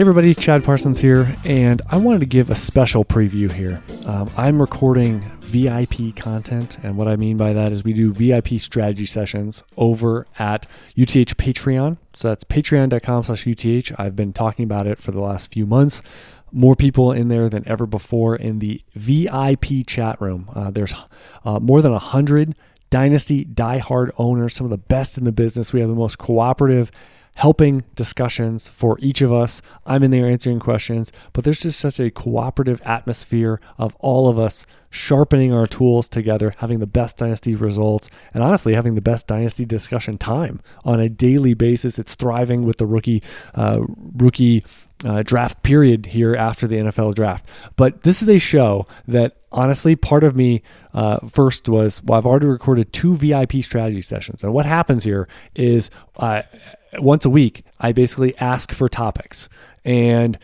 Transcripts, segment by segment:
Hey everybody, Chad Parsons here, and I wanted to give a special preview here. Um, I'm recording VIP content, and what I mean by that is we do VIP strategy sessions over at UTH Patreon. So that's patreon.com slash UTH. I've been talking about it for the last few months. More people in there than ever before in the VIP chat room. Uh, there's uh, more than 100 Dynasty diehard owners, some of the best in the business. We have the most cooperative helping discussions for each of us. I'm in there answering questions, but there's just such a cooperative atmosphere of all of us sharpening our tools together, having the best dynasty results, and honestly, having the best dynasty discussion time on a daily basis. It's thriving with the rookie, uh, rookie uh, draft period here after the NFL draft. But this is a show that honestly, part of me uh, first was, well, I've already recorded two VIP strategy sessions. And what happens here is uh, once a week, I basically ask for topics. And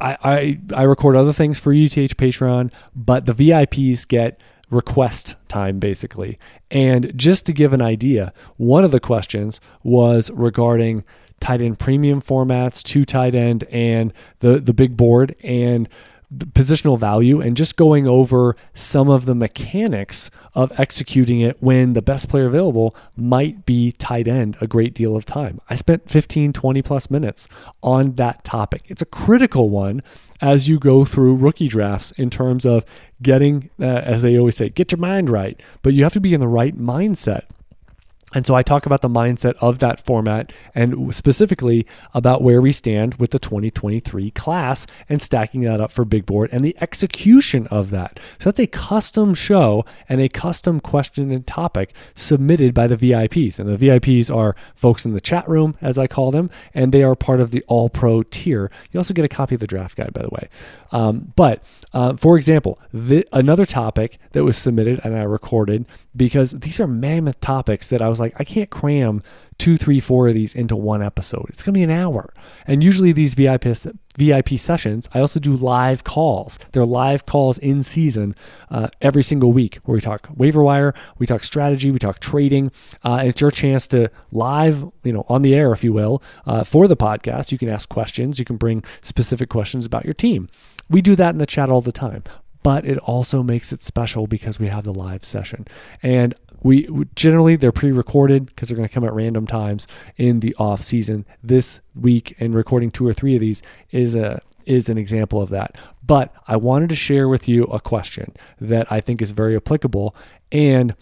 I, I, I record other things for UTH Patreon, but the VIPs get request time basically. And just to give an idea, one of the questions was regarding tight end premium formats, two tight end, and the the big board. And the positional value and just going over some of the mechanics of executing it when the best player available might be tight end a great deal of time. I spent 15, 20 plus minutes on that topic. It's a critical one as you go through rookie drafts in terms of getting, uh, as they always say, get your mind right, but you have to be in the right mindset and so I talk about the mindset of that format and specifically about where we stand with the 2023 class and stacking that up for Big Board and the execution of that. So that's a custom show and a custom question and topic submitted by the VIPs. And the VIPs are folks in the chat room, as I call them, and they are part of the All Pro tier. You also get a copy of the draft guide, by the way. Um, but uh, for example, the, another topic that was submitted and I recorded because these are mammoth topics that I was like, I can't cram two, three, four of these into one episode. It's going to be an hour. And usually these VIP VIP sessions, I also do live calls. They're live calls in season uh, every single week where we talk waiver wire, we talk strategy, we talk trading. Uh, it's your chance to live, you know, on the air, if you will, uh, for the podcast. You can ask questions. You can bring specific questions about your team. We do that in the chat all the time but it also makes it special because we have the live session. And we generally they're pre-recorded because they're going to come at random times in the off season. This week and recording two or three of these is a is an example of that. But I wanted to share with you a question that I think is very applicable and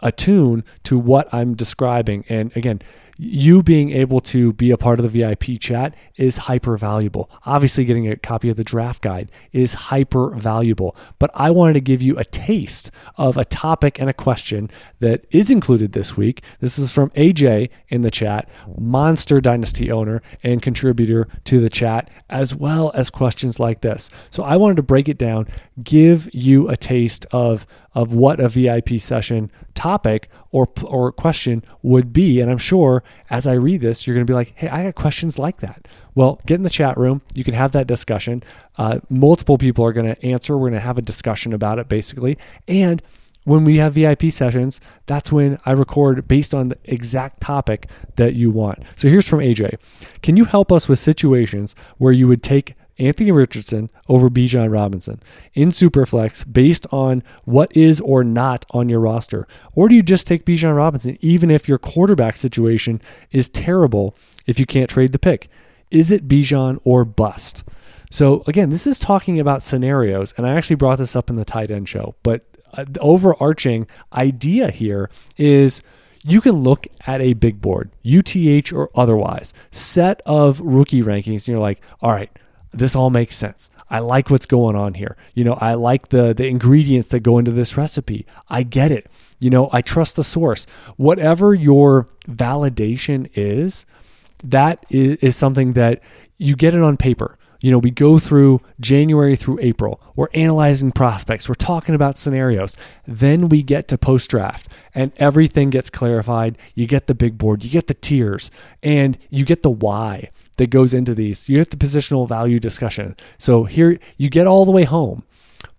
attune to what I'm describing. And again, you being able to be a part of the VIP chat is hyper valuable. Obviously, getting a copy of the draft guide is hyper valuable. But I wanted to give you a taste of a topic and a question that is included this week. This is from AJ in the chat, Monster Dynasty owner and contributor to the chat, as well as questions like this. So I wanted to break it down, give you a taste of of what a VIP session topic or or question would be. And I'm sure as I read this, you're going to be like, "Hey, I got questions like that." Well, get in the chat room. You can have that discussion. Uh, multiple people are going to answer. We're going to have a discussion about it, basically. And when we have VIP sessions, that's when I record based on the exact topic that you want. So here's from AJ Can you help us with situations where you would take Anthony Richardson over Bijan Robinson in Superflex based on what is or not on your roster? Or do you just take Bijan Robinson even if your quarterback situation is terrible if you can't trade the pick? Is it Bijan or bust? So again, this is talking about scenarios, and I actually brought this up in the tight end show. But uh, the overarching idea here is you can look at a big board, UTH or otherwise, set of rookie rankings, and you're like, all right, this all makes sense. I like what's going on here. You know, I like the the ingredients that go into this recipe. I get it. You know, I trust the source. Whatever your validation is, that is, is something that you get it on paper. You know, we go through January through April. We're analyzing prospects. We're talking about scenarios. Then we get to post draft and everything gets clarified. You get the big board, you get the tiers, and you get the why that goes into these. You have the positional value discussion. So here you get all the way home,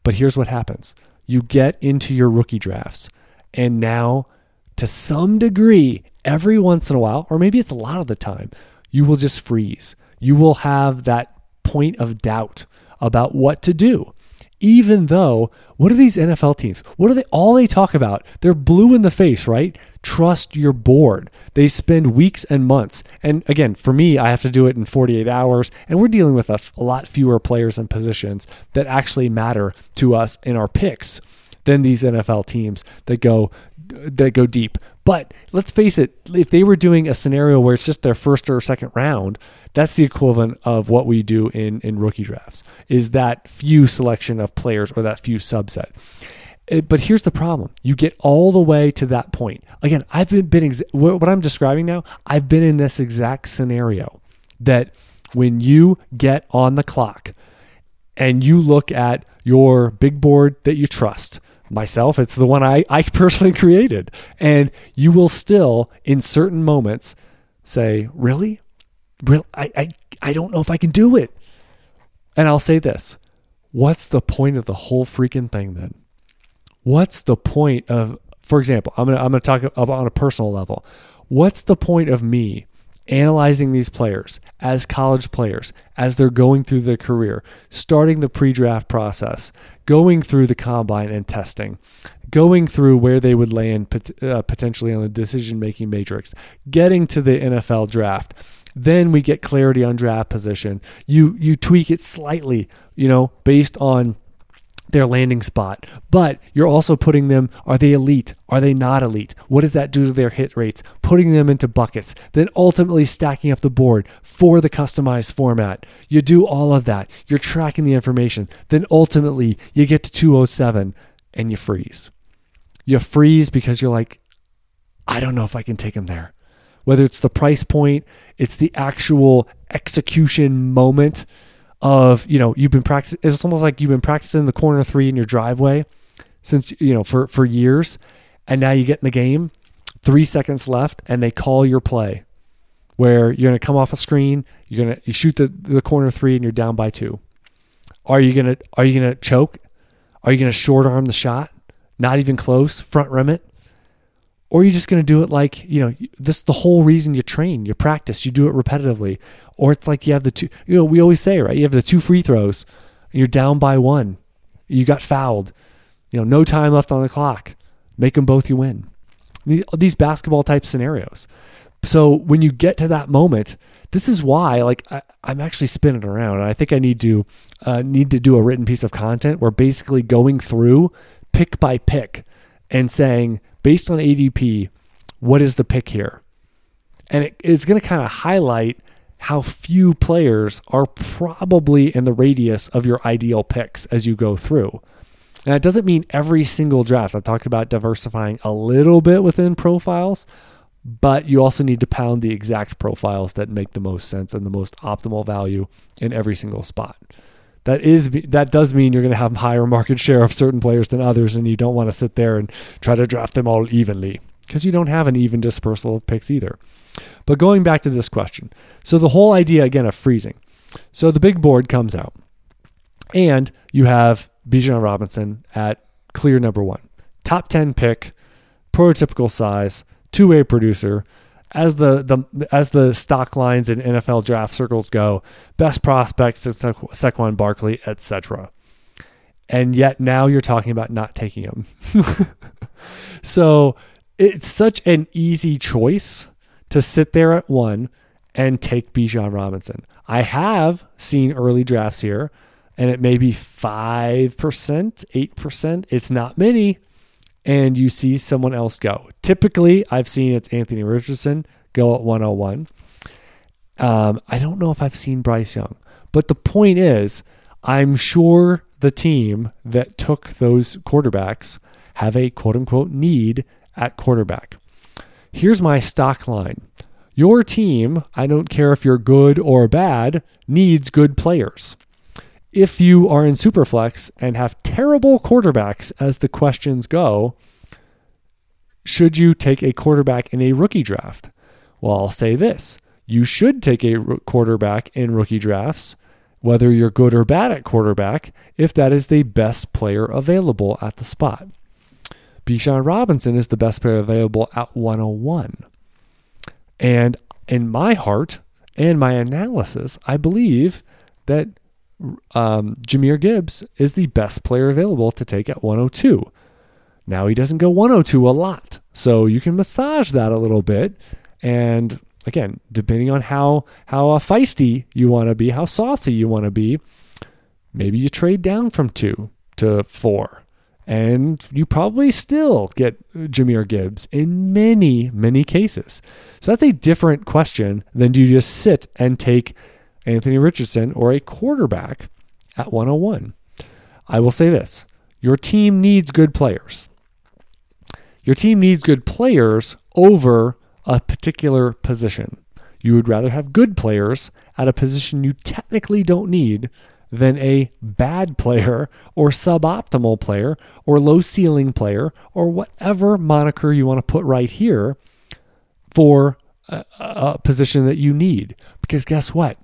but here's what happens you get into your rookie drafts, and now to some degree, every once in a while, or maybe it's a lot of the time, you will just freeze. You will have that point of doubt about what to do. Even though, what are these NFL teams? What are they all they talk about? They're blue in the face, right? Trust your board. They spend weeks and months. And again, for me, I have to do it in 48 hours. And we're dealing with a, a lot fewer players and positions that actually matter to us in our picks than these NFL teams that go that go deep. But let's face it, if they were doing a scenario where it's just their first or second round, that's the equivalent of what we do in in rookie drafts. Is that few selection of players or that few subset. It, but here's the problem: you get all the way to that point. Again, I've been been ex- what I'm describing now. I've been in this exact scenario that when you get on the clock and you look at your big board that you trust myself it's the one I, I personally created and you will still in certain moments say really real I, I I don't know if I can do it. And I'll say this. What's the point of the whole freaking thing then? What's the point of for example, I'm gonna I'm gonna talk about on a personal level. What's the point of me analyzing these players as college players as they're going through their career, starting the pre-draft process, going through the combine and testing, going through where they would land uh, potentially on the decision-making matrix, getting to the NFL draft then we get clarity on draft position. You you tweak it slightly, you know, based on their landing spot. But you're also putting them are they elite? Are they not elite? What does that do to their hit rates? Putting them into buckets, then ultimately stacking up the board for the customized format. You do all of that. You're tracking the information. Then ultimately you get to 207 and you freeze. You freeze because you're like I don't know if I can take them there whether it's the price point, it's the actual execution moment of, you know, you've been practicing, it's almost like you've been practicing the corner three in your driveway since, you know, for, for years. And now you get in the game, three seconds left, and they call your play where you're going to come off a screen, you're going to, you shoot the, the corner three and you're down by two. Are you to, are you to choke? Are you to short arm the shot? Not even close, front rim it? Or you're just going to do it like you know this is the whole reason you train you practice you do it repetitively. Or it's like you have the two you know we always say right you have the two free throws and you're down by one. You got fouled. You know no time left on the clock. Make them both you win. These basketball type scenarios. So when you get to that moment this is why like I, am actually spinning around. I think i need to uh, need to do a written piece of content where basically going through pick by pick and saying based on ADP, what is the pick here? And it, it's going to kind of highlight how few players are probably in the radius of your ideal picks as you go through. And that doesn't mean every single draft. I talked about diversifying a little bit within profiles, but you also need to pound the exact profiles that make the most sense and the most optimal value in every single spot that is that does mean you're going to have higher market share of certain players than others, and you don't want to sit there and try to draft them all evenly because you don't have an even dispersal of picks either. But going back to this question, so the whole idea again of freezing. So the big board comes out, and you have Bijan Robinson at clear number one, top ten pick, prototypical size, two way producer as the, the as the stock lines in NFL draft circles go, best prospects, Sa- Saquon Barkley, etc. And yet now you're talking about not taking him. so it's such an easy choice to sit there at one and take Bijan Robinson. I have seen early drafts here, and it may be 5%, 8%. It's not many, and you see someone else go. Typically, I've seen it's Anthony Richardson go at 101. Um, I don't know if I've seen Bryce Young, but the point is, I'm sure the team that took those quarterbacks have a quote unquote need at quarterback. Here's my stock line. Your team, I don't care if you're good or bad, needs good players if you are in Superflex and have terrible quarterbacks as the questions go, should you take a quarterback in a rookie draft? Well, I'll say this you should take a quarterback in rookie drafts, whether you're good or bad at quarterback, if that is the best player available at the spot. Bijan Robinson is the best player available at 101. And in my heart and my analysis, I believe that um, Jahmyr Gibbs is the best player available to take at 102. Now he doesn't go 102 a lot, so you can massage that a little bit. And again, depending on how how uh, feisty you want to be, how saucy you want to be, maybe you trade down from two to four, and you probably still get Jahmyr Gibbs in many many cases. So that's a different question than do you just sit and take Anthony Richardson or a quarterback at 101. I will say this your team needs good players. Your team needs good players over a particular position. You would rather have good players at a position you technically don't need than a bad player or suboptimal player or low ceiling player or whatever moniker you want to put right here for a, a position that you need. Because guess what?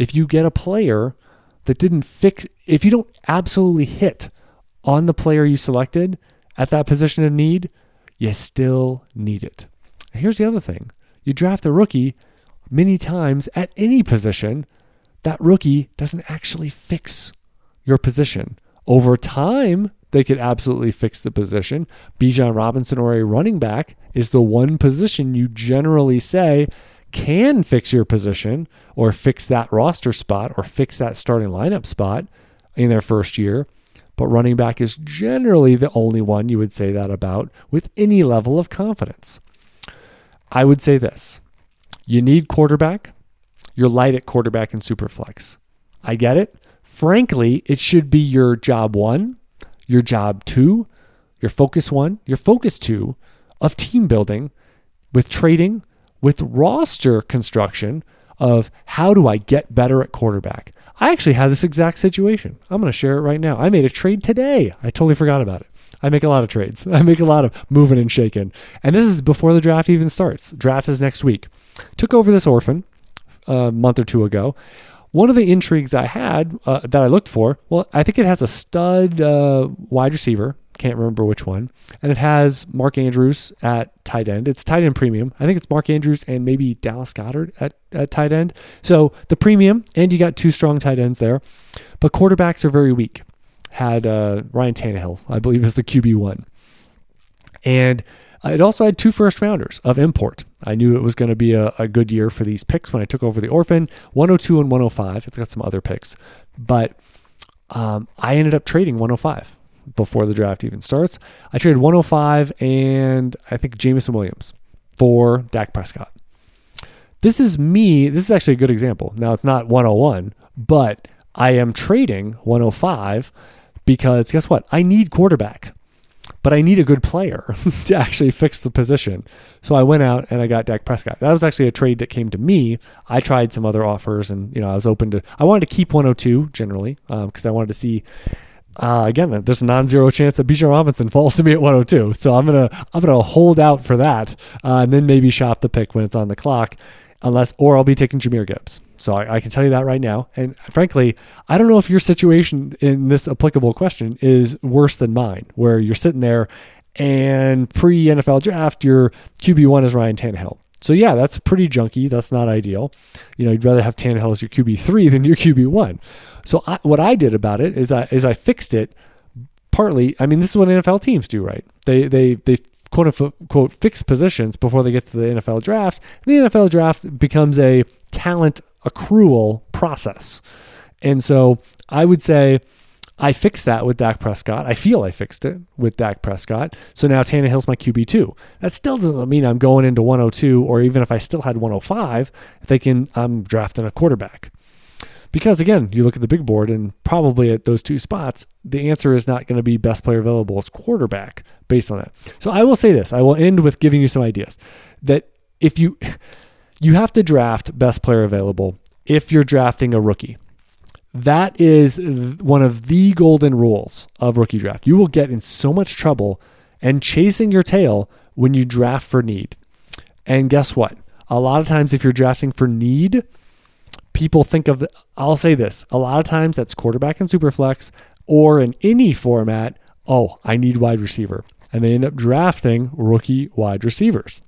If you get a player that didn't fix, if you don't absolutely hit on the player you selected at that position of need, you still need it. Here's the other thing you draft a rookie many times at any position, that rookie doesn't actually fix your position. Over time, they could absolutely fix the position. Bijan Robinson or a running back is the one position you generally say can fix your position or fix that roster spot or fix that starting lineup spot in their first year. But running back is generally the only one you would say that about with any level of confidence. I would say this you need quarterback. You're light at quarterback and superflex. I get it. Frankly, it should be your job one, your job two, your focus one, your focus two of team building with trading with roster construction of how do I get better at quarterback. I actually had this exact situation. I'm going to share it right now. I made a trade today. I totally forgot about it. I make a lot of trades. I make a lot of moving and shaking. And this is before the draft even starts. Draft is next week. Took over this orphan a month or two ago. One of the intrigues I had uh, that I looked for, well, I think it has a stud uh, wide receiver can't remember which one. And it has Mark Andrews at tight end. It's tight end premium. I think it's Mark Andrews and maybe Dallas Goedert at, at tight end. So the premium, and you got two strong tight ends there. But quarterbacks are very weak. Had uh, Ryan Tannehill, I believe, is the QB1. And it also had two first rounders of import. I knew it was going to be a, a, good year for these picks when I took over the orphan 102 and 105. It's got some other picks, but um, I ended up trading 105 before the draft even starts. I traded 105 and I think Jameson Williams for Dak Prescott. This is me. This is actually a good example. Now it's not 101, but I am trading 105 because guess what? I need quarterback, but I need a good player to actually fix the position. So I went out and I got Dak Prescott. That was actually a trade that came to me. I tried some other offers and, you know, I was open to, I wanted to keep 102 generally because um, I wanted to see uh, again, there's a non-zero chance that Bijan Robinson falls to me at 102. So I'm gonna I'm gonna hold out for that, uh, and then maybe shop the pick when it's on the clock, unless or I'll be taking Jahmyr Gibbs. So I, I, can tell you that right now. And frankly, I don't know if your situation in this applicable question is worse than mine, where you're sitting there and pre NFL draft, your QB one is Ryan Tannehill. So yeah, that's pretty junky. That's not ideal. You know, you'd rather have Tannehill as your QB three than your QB one. So I, what I did about it is I is I fixed it. Partly, I mean, this is what NFL teams do, right? They they they quote unquote fix positions before they get to the NFL draft. The NFL draft becomes a talent accrual process, and so I would say I fixed that with Dak Prescott. I feel I fixed it with Dak Prescott. So now Tannehill's my QB2. That still doesn't mean I'm going into 102, or even if I still had 105, they can, I'm drafting a quarterback. Because again, you look at the big board and probably at those two spots, the answer is not going to be best player available as quarterback based on that. So I will say this I will end with giving you some ideas that if you, you have to draft best player available if you're drafting a rookie. That is one of the golden rules of rookie draft. You will get in so much trouble and chasing your tail when you draft for need. And guess what? A lot of times, if you're drafting for need, people think of, I'll say this, a lot of times that's quarterback and superflex, or in any format, oh, I need wide receiver. And they end up drafting rookie wide receivers.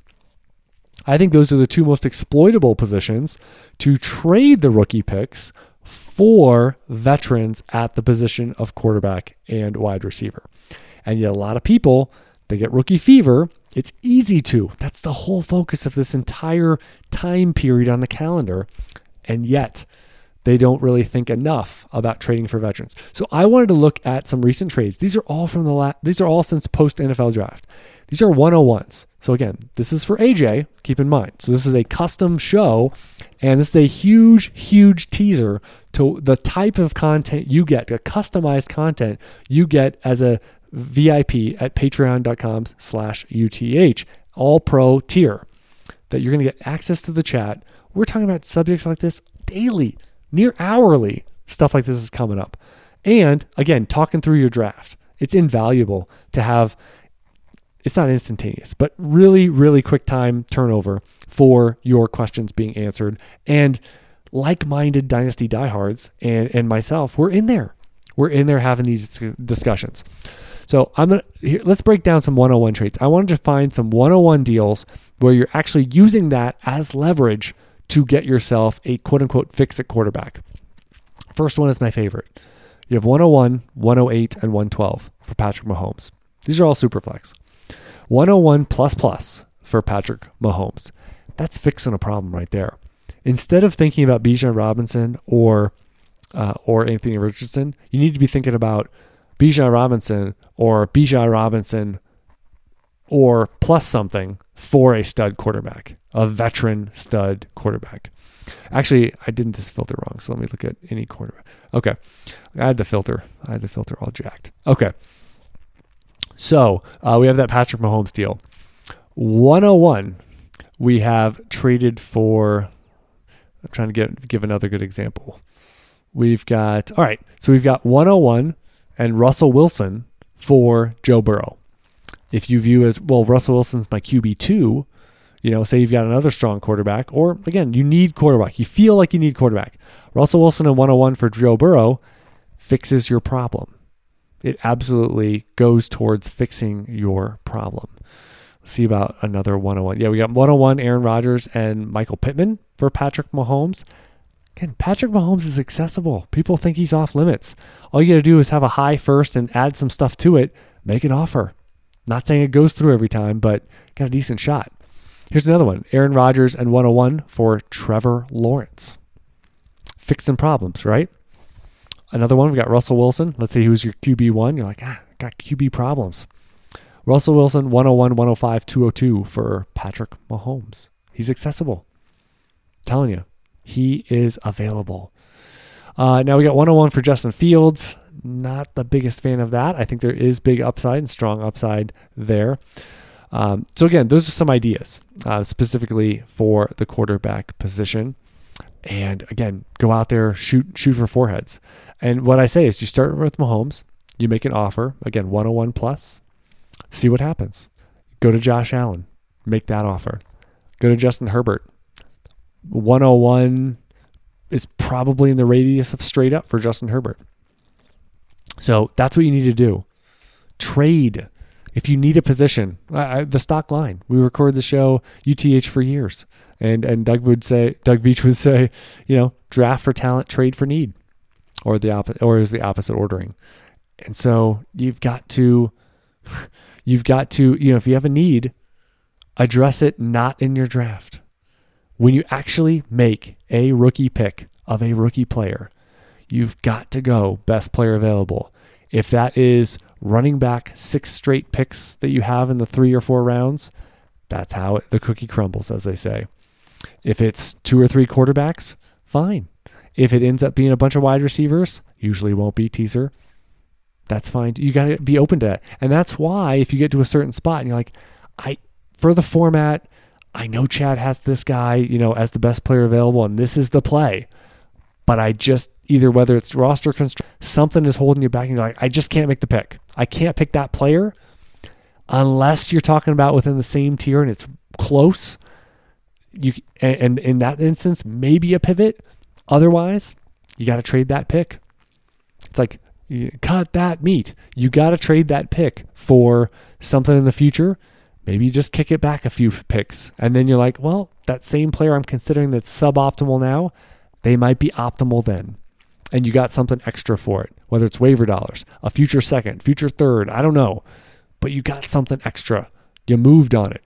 I think those are the two most exploitable positions to trade the rookie picks for veterans at the position of quarterback and wide receiver. And yet, a lot of people, they get rookie fever. It's easy to. That's the whole focus of this entire time period on the calendar. And yet, they don't really think enough about trading for veterans. So I wanted to look at some recent trades. These are all from the last, these are all since post NFL draft. These are 101s. So again, this is for AJ, keep in mind. So this is a custom show and this is a huge huge teaser to the type of content you get, the customized content you get as a VIP at patreon.com slash UTH, all pro tier, that you're going to get access to the chat. We're talking about subjects like this daily near hourly stuff like this is coming up. And again, talking through your draft. It's invaluable to have it's not instantaneous, but really, really quick time turnover for your questions being answered. And like minded Dynasty diehards and, and myself, we're in there. We're in there having these discussions. So I'm gonna here, let's break down some 101 trades. I wanted to find some 101 deals where you're actually using that as leverage to get yourself a quote unquote fix it quarterback. First one is my favorite. You have 101, 108, and 112 for Patrick Mahomes. These are all super flex. 101 plus plus for Patrick Mahomes. That's fixing a problem right there. Instead of thinking about Bijan Robinson or uh, or Anthony Richardson, you need to be thinking about Bijan Robinson or Bijan Robinson or plus something for a stud quarterback, a veteran stud quarterback. Actually, I didn't this filter wrong, so let me look at any quarterback. Okay, I had the filter. I had the filter all jacked. Okay, so uh, we have that Patrick Mahomes deal. 101, we have traded for. I'm trying to get give another good example. We've got all right, so we've got 101 and Russell Wilson for Joe Burrow if you view as well, Russell Wilson's my QB two. You know, say you've got another strong quarterback, or again, you need quarterback. You feel like you need quarterback. Russell Wilson and 101 for Joe Burrow fixes your problem. It absolutely goes towards fixing your problem. Let's see about another 101. Yeah, we got 101 Aaron Rodgers and Michael Pittman for Patrick Mahomes. Again, Patrick Mahomes is accessible. People think he's off limits. All you got to do is have a high first and add some stuff to it, make an offer. Not saying it goes through every time, but got a decent shot. Here's another one Aaron Rodgers and 101 for Trevor Lawrence. Fixing problems, right? Another one, we got Russell Wilson. Let's say who's your QB1. You're like, ah, got QB problems. Russell Wilson, 101, 105, 202 for Patrick Mahomes. He's accessible. I'm telling you, he is available. Uh, now we got 101 for Justin Fields not the biggest fan of that. I think there is big upside and strong upside there. Um, so again, those are some ideas uh, specifically for the quarterback position. And again, go out there, shoot, shoot for foreheads. And what I say is, you start with Mahomes, you make an offer again, 101 plus, see what happens. Go to Josh Allen, make that offer. Go to Justin Herbert, 101 is probably in the radius of straight up for Justin Herbert. So that's what you need to do. Trade. If you need a position, the stock line. We record the show UTH for years, and and Doug would say, Doug Beach would say, you know, draft for talent, trade for need, or the opposite, or is the opposite ordering. And so you've got to, you've got to, you know, if you have a need, address it not in your draft. When you actually make a rookie pick of a rookie player, you've got to go best player available. If that is running back six straight picks that you have in the three or four rounds, that's how it, the cookie crumbles, as they say. If it's two or three quarterbacks, fine. If it ends up being a bunch of wide receivers, usually won't be teaser. That's fine. You got to be open to that. And that's why if you get to a certain spot and you're like, I for the format, I know Chad has this guy, you know, as the best player available and this is the play but I just either whether it's roster construct, something is holding you back, and you're like, I just can't make the pick. I can't pick that player unless you're talking about within the same tier and it's close. You and in that instance, maybe a pivot. Otherwise, you got to trade that pick. It's like cut that meat. You got to trade that pick for something in the future. Maybe you just kick it back a few picks, and then you're like, well, that same player I'm considering that's suboptimal now they might be optimal then. and you got something extra for it, whether it's waiver dollars, a future second, future third, I don't know, but you got something extra. You moved on it.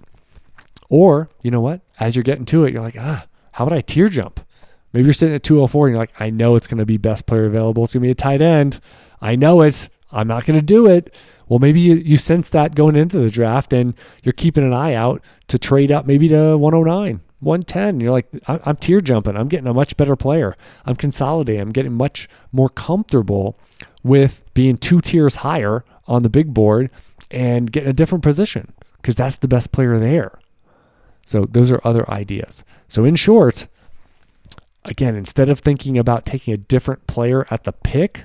Or, you know what? As you're getting to it, you're like, ah, how would I tier jump? Maybe you're sitting at 204 and you're like, I know it's going to be best player available. It's going to be a tight end. I know it. I'm not going to do it. Well, maybe you, you sense that going into the draft and you're keeping an eye out to trade up maybe to 109, 110. You're like, I'm tier jumping. I'm getting a much better player. I'm consolidating. I'm getting much more comfortable with being two tiers higher on the big board and getting a different position because that's the best player there. So those are other ideas. So in short, again, instead of thinking about taking a different player at the pick,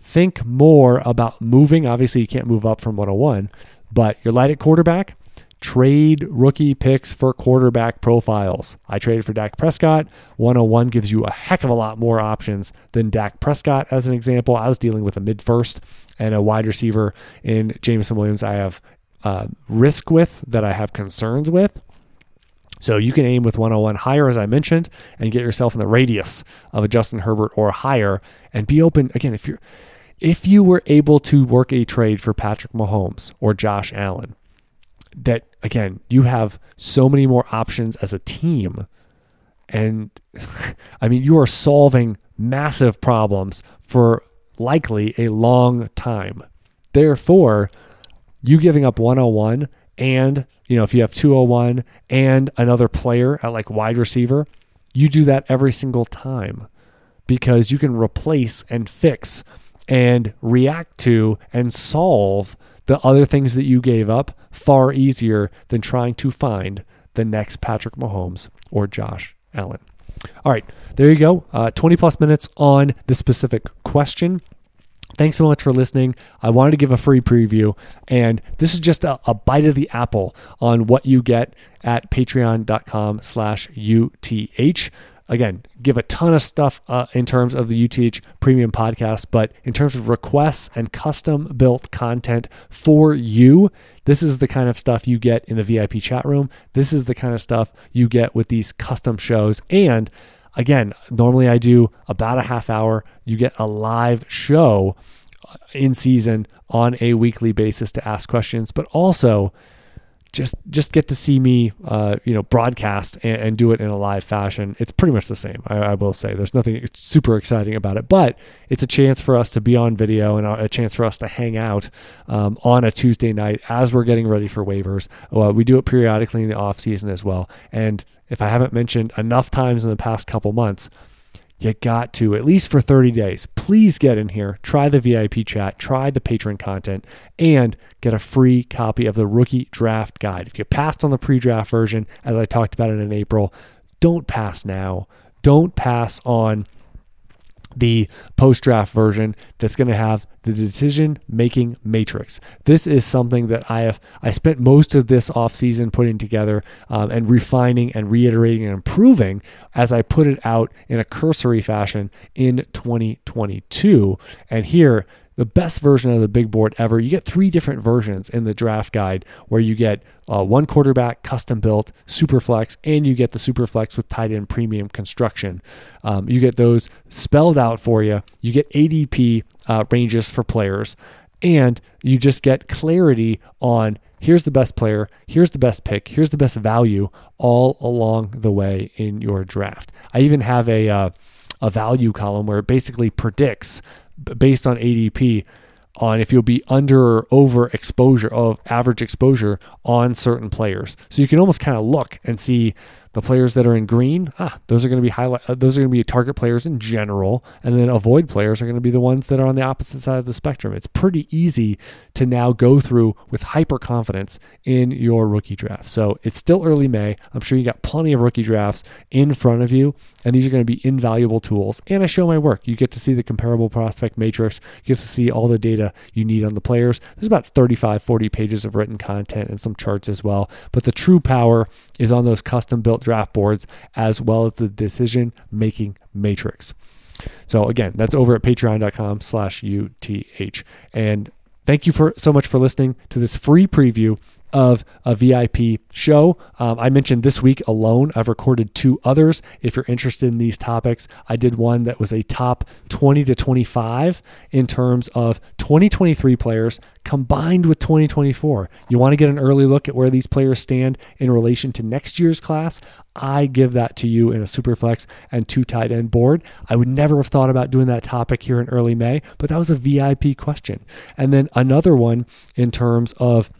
think more about moving. Obviously, you can't move up from 101, but you're light at quarterback. Trade rookie picks for quarterback profiles. I traded for Dak Prescott. 101 gives you a heck of a lot more options than Dak Prescott, as an example. I was dealing with a mid first and a wide receiver in Jameson Williams. I have uh, risk with that I have concerns with. So you can aim with 101 higher, as I mentioned, and get yourself in the radius of a Justin Herbert or higher, and be open again. If you're if you were able to work a trade for Patrick Mahomes or Josh Allen, that again, you have so many more options as a team. And I mean, you are solving massive problems for likely a long time. Therefore, you giving up 101 and you know, if you have 201 and another player at like wide receiver, you do that every single time because you can replace and fix and react to and solve the other things that you gave up far easier than trying to find the next Patrick Mahomes or Josh Allen. All right, there you go. Uh, 20 plus minutes on the specific question. Thanks so much for listening. I wanted to give a free preview, and this is just a, a bite of the apple on what you get at patreon.com slash UTH. Again, give a ton of stuff uh, in terms of the UTH premium podcast, but in terms of requests and custom built content for you, this is the kind of stuff you get in the VIP chat room. This is the kind of stuff you get with these custom shows. And Again, normally I do about a half hour. You get a live show in season on a weekly basis to ask questions, but also just just get to see me, uh, you know, broadcast and, and, do it in a live fashion. It's pretty much the same. I, I, will say there's nothing super exciting about it, but it's a chance for us to be on video and a chance for us to hang out um, on a Tuesday night as we're getting ready for waivers. Uh, we do it periodically in the off season as well, and if I haven't mentioned enough times in the past couple months, you got to, at least for 30 days, please get in here, try the VIP chat, try the patron content, and get a free copy of the rookie draft guide. If you passed on the pre draft version, as I talked about it in April, don't pass now. Don't pass on the post draft version that's going to have the decision making matrix. This is something that I have I spent most of this off season putting together um, and refining and reiterating and improving as I put it out in a cursory fashion in 2022. And here the best version of the big board ever. You get three different versions in the draft guide where you get uh, one quarterback custom built, super flex, and you get the super flex with tight end premium construction. Um, you get those spelled out for you. You get ADP uh, ranges for players, and you just get clarity on here's the best player, here's the best pick, here's the best value all along the way in your draft. I even have a uh, a value column where it basically predicts based on ADP on if you'll be under or over exposure of average exposure on certain players. So you can almost kind of look and see the players that are in green, ah, those are going to be highlight. Uh, those are going to be target players in general, and then avoid players are going to be the ones that are on the opposite side of the spectrum. It's pretty easy to now go through with hyper confidence in your rookie draft. So it's still early May. I'm sure you got plenty of rookie drafts in front of you, and these are going to be invaluable tools. And I show my work. You get to see the comparable prospect matrix. You get to see all the data you need on the players. There's about 35, 40 pages of written content and some charts as well. But the true power is on those custom built draft boards as well as the decision making matrix. So again, that's over at patreon.com slash UTH. And thank you for so much for listening to this free preview of a VIP show. Um, I mentioned this week alone, I've recorded two others. If you're interested in these topics, I did one that was a top 20 to 25 in terms of 2023 players combined with 2024. You want to get an early look at where these players stand in relation to next year's class? I give that to you in a Superflex and two tight end board. I would never have thought about doing that topic here in early May, but that was a VIP question. And then another one in terms of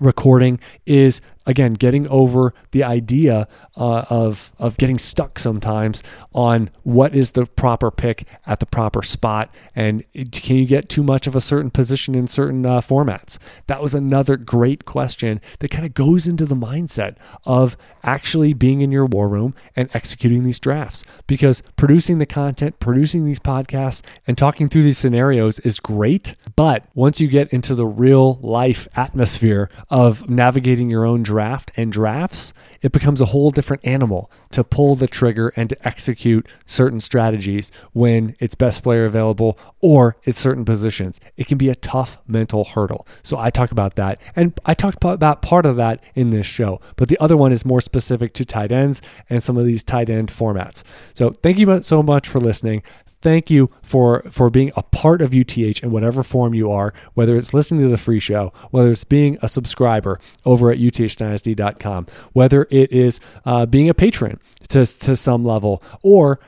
recording is again getting over the idea uh, of of getting stuck sometimes on what is the proper pick at the proper spot. And can you get too much of a certain position in certain uh, formats? That was another great question that kind of goes into the mindset of actually being in your war room and executing these drafts. Because producing the content producing these podcasts and talking through these scenarios is great but once you get into the real life atmosphere of navigating your own draft draft and drafts, it becomes a whole different animal to pull the trigger and to execute certain strategies when it's best player available or it's certain positions. It can be a tough mental hurdle. So I talk about that. And I talk about part of that in this show. But the other one is more specific to tight ends and some of these tight end formats. So thank you so much for listening thank you for for being a part of UTH in whatever form you are, whether it's listening to the free show, whether it's being a subscriber over at uthdynasty.com, whether it is uh, being a patron to, to some level, or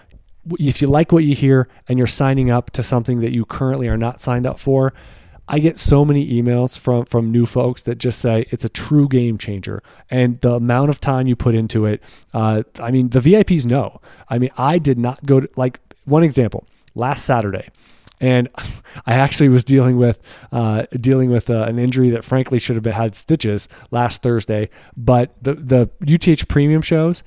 if you like what you hear and you're signing up to something that you currently are not signed up for, I get so many emails from from new folks that just say it's a true game changer, and the amount of time you put into it. Uh, I mean, the VIPs know. I mean, I did not go to like one example last Saturday, and I actually was dealing with uh, dealing with uh, an injury that frankly should have been, had stitches last Thursday. But the the UTH premium shows,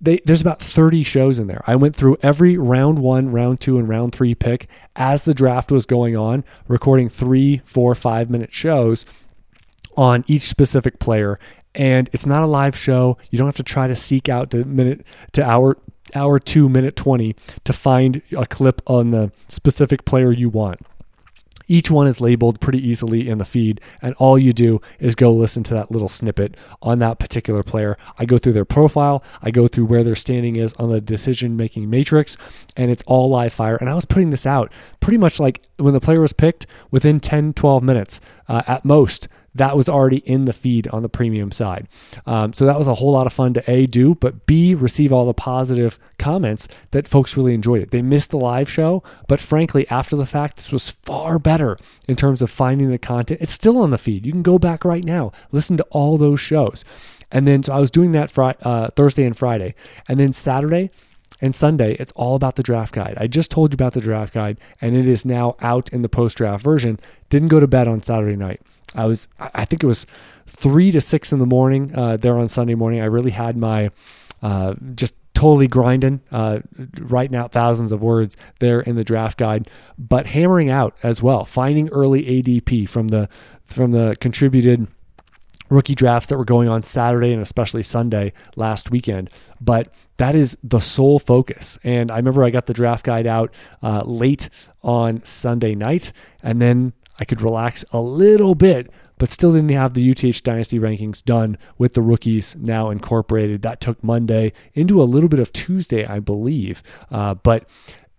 they, there's about 30 shows in there. I went through every round one, round two, and round three pick as the draft was going on, recording three, four, five minute shows on each specific player. And it's not a live show. You don't have to try to seek out to minute to hour hour two, minute 20 to find a clip on the specific player you want. Each one is labeled pretty easily in the feed, and all you do is go listen to that little snippet on that particular player. I go through their profile, I go through where their standing is on the decision making matrix, and it's all live fire. And I was putting this out pretty much like when the player was picked within 10, 12 minutes uh, at most that was already in the feed on the premium side. Um, so that was a whole lot of fun to A, do, but B, receive all the positive comments that folks really enjoyed it. They missed the live show, but frankly, after the fact, this was far better in terms of finding the content. It's still on the feed. You can go back right now, listen to all those shows. And then, so I was doing that Friday, uh, Thursday and Friday. And then Saturday, and Sunday, it's all about the draft guide. I just told you about the draft guide, and it is now out in the post draft version. Didn't go to bed on Saturday night. I was, I think it was three to six in the morning uh, there on Sunday morning. I really had my uh, just totally grinding, uh, writing out thousands of words there in the draft guide, but hammering out as well, finding early ADP from the from the contributed rookie drafts that were going on Saturday and especially Sunday last weekend. But that is the sole focus. And I remember I got the draft guide out uh, late on Sunday night, and then I could relax a little bit, but still didn't have the UTH Dynasty rankings done with the rookies now incorporated. That took Monday into a little bit of Tuesday, I believe. Uh, but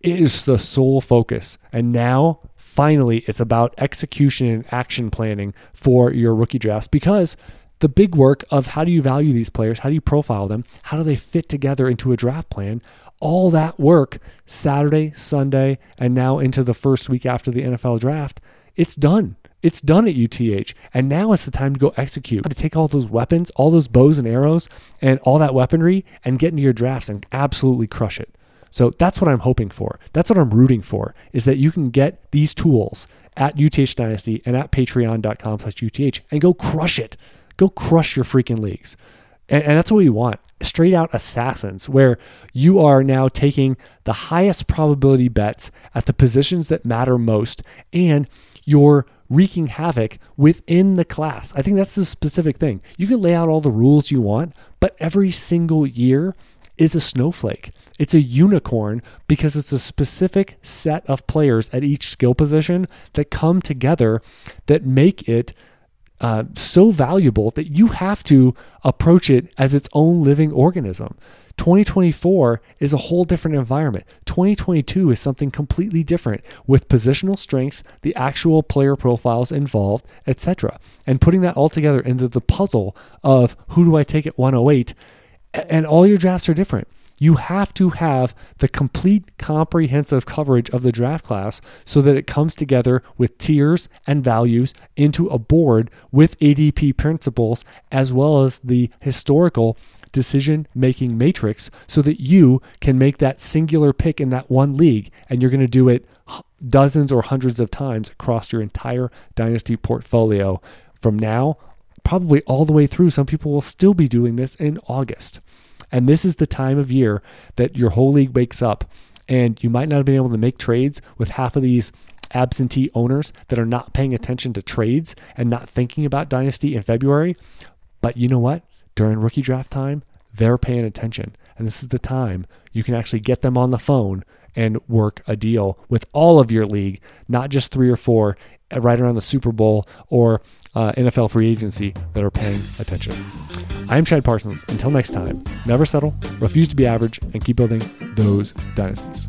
it is the sole focus. And now, finally, it's about execution and action planning for your rookie drafts because the big work of how do you value these players? How do you profile them? How do they fit together into a draft plan? All that work Saturday, Sunday, and now into the first week after the NFL draft it's done. It's done at UTH. And now it's the time to go execute, to take all those weapons, all those bows and arrows, and all that weaponry and get into your drafts and absolutely crush it. So that's what I'm hoping for. That's what I'm rooting for is that you can get these tools at UTH Dynasty and at patreon.com slash UTH and go crush it. Go crush your freaking leagues. And, and that's what we want straight out assassins, where you are now taking the highest probability bets at the positions that matter most and you're wreaking havoc within the class. I think that's the specific thing. You can lay out all the rules you want, but every single year is a snowflake. It's a unicorn because it's a specific set of players at each skill position that come together that make it uh, so valuable that you have to approach it as its own living organism. 2024 is a whole different environment. 2022 is something completely different with positional strengths, the actual player profiles involved, etc. And putting that all together into the puzzle of who do I take at 108 and all your drafts are different. You have to have the complete comprehensive coverage of the draft class so that it comes together with tiers and values into a board with ADP principles as well as the historical decision making matrix so that you can make that singular pick in that one league and you're going to do it dozens or hundreds of times across your entire dynasty portfolio from now probably all the way through. Some people will still be doing this in August and this is the time of year that your whole league wakes up and you might not have been able to make trades with half of these absentee owners that are not paying attention to trades and not thinking about dynasty in February. But you know what? During rookie draft time, they're paying attention. And this is the time you can actually get them on the phone and work a deal with all of your league, not just three or four right around the Super Bowl or uh, NFL free agency that are paying attention. I'm Chad Parsons. Until next time, never settle, refuse to be average, and keep building those dynasties.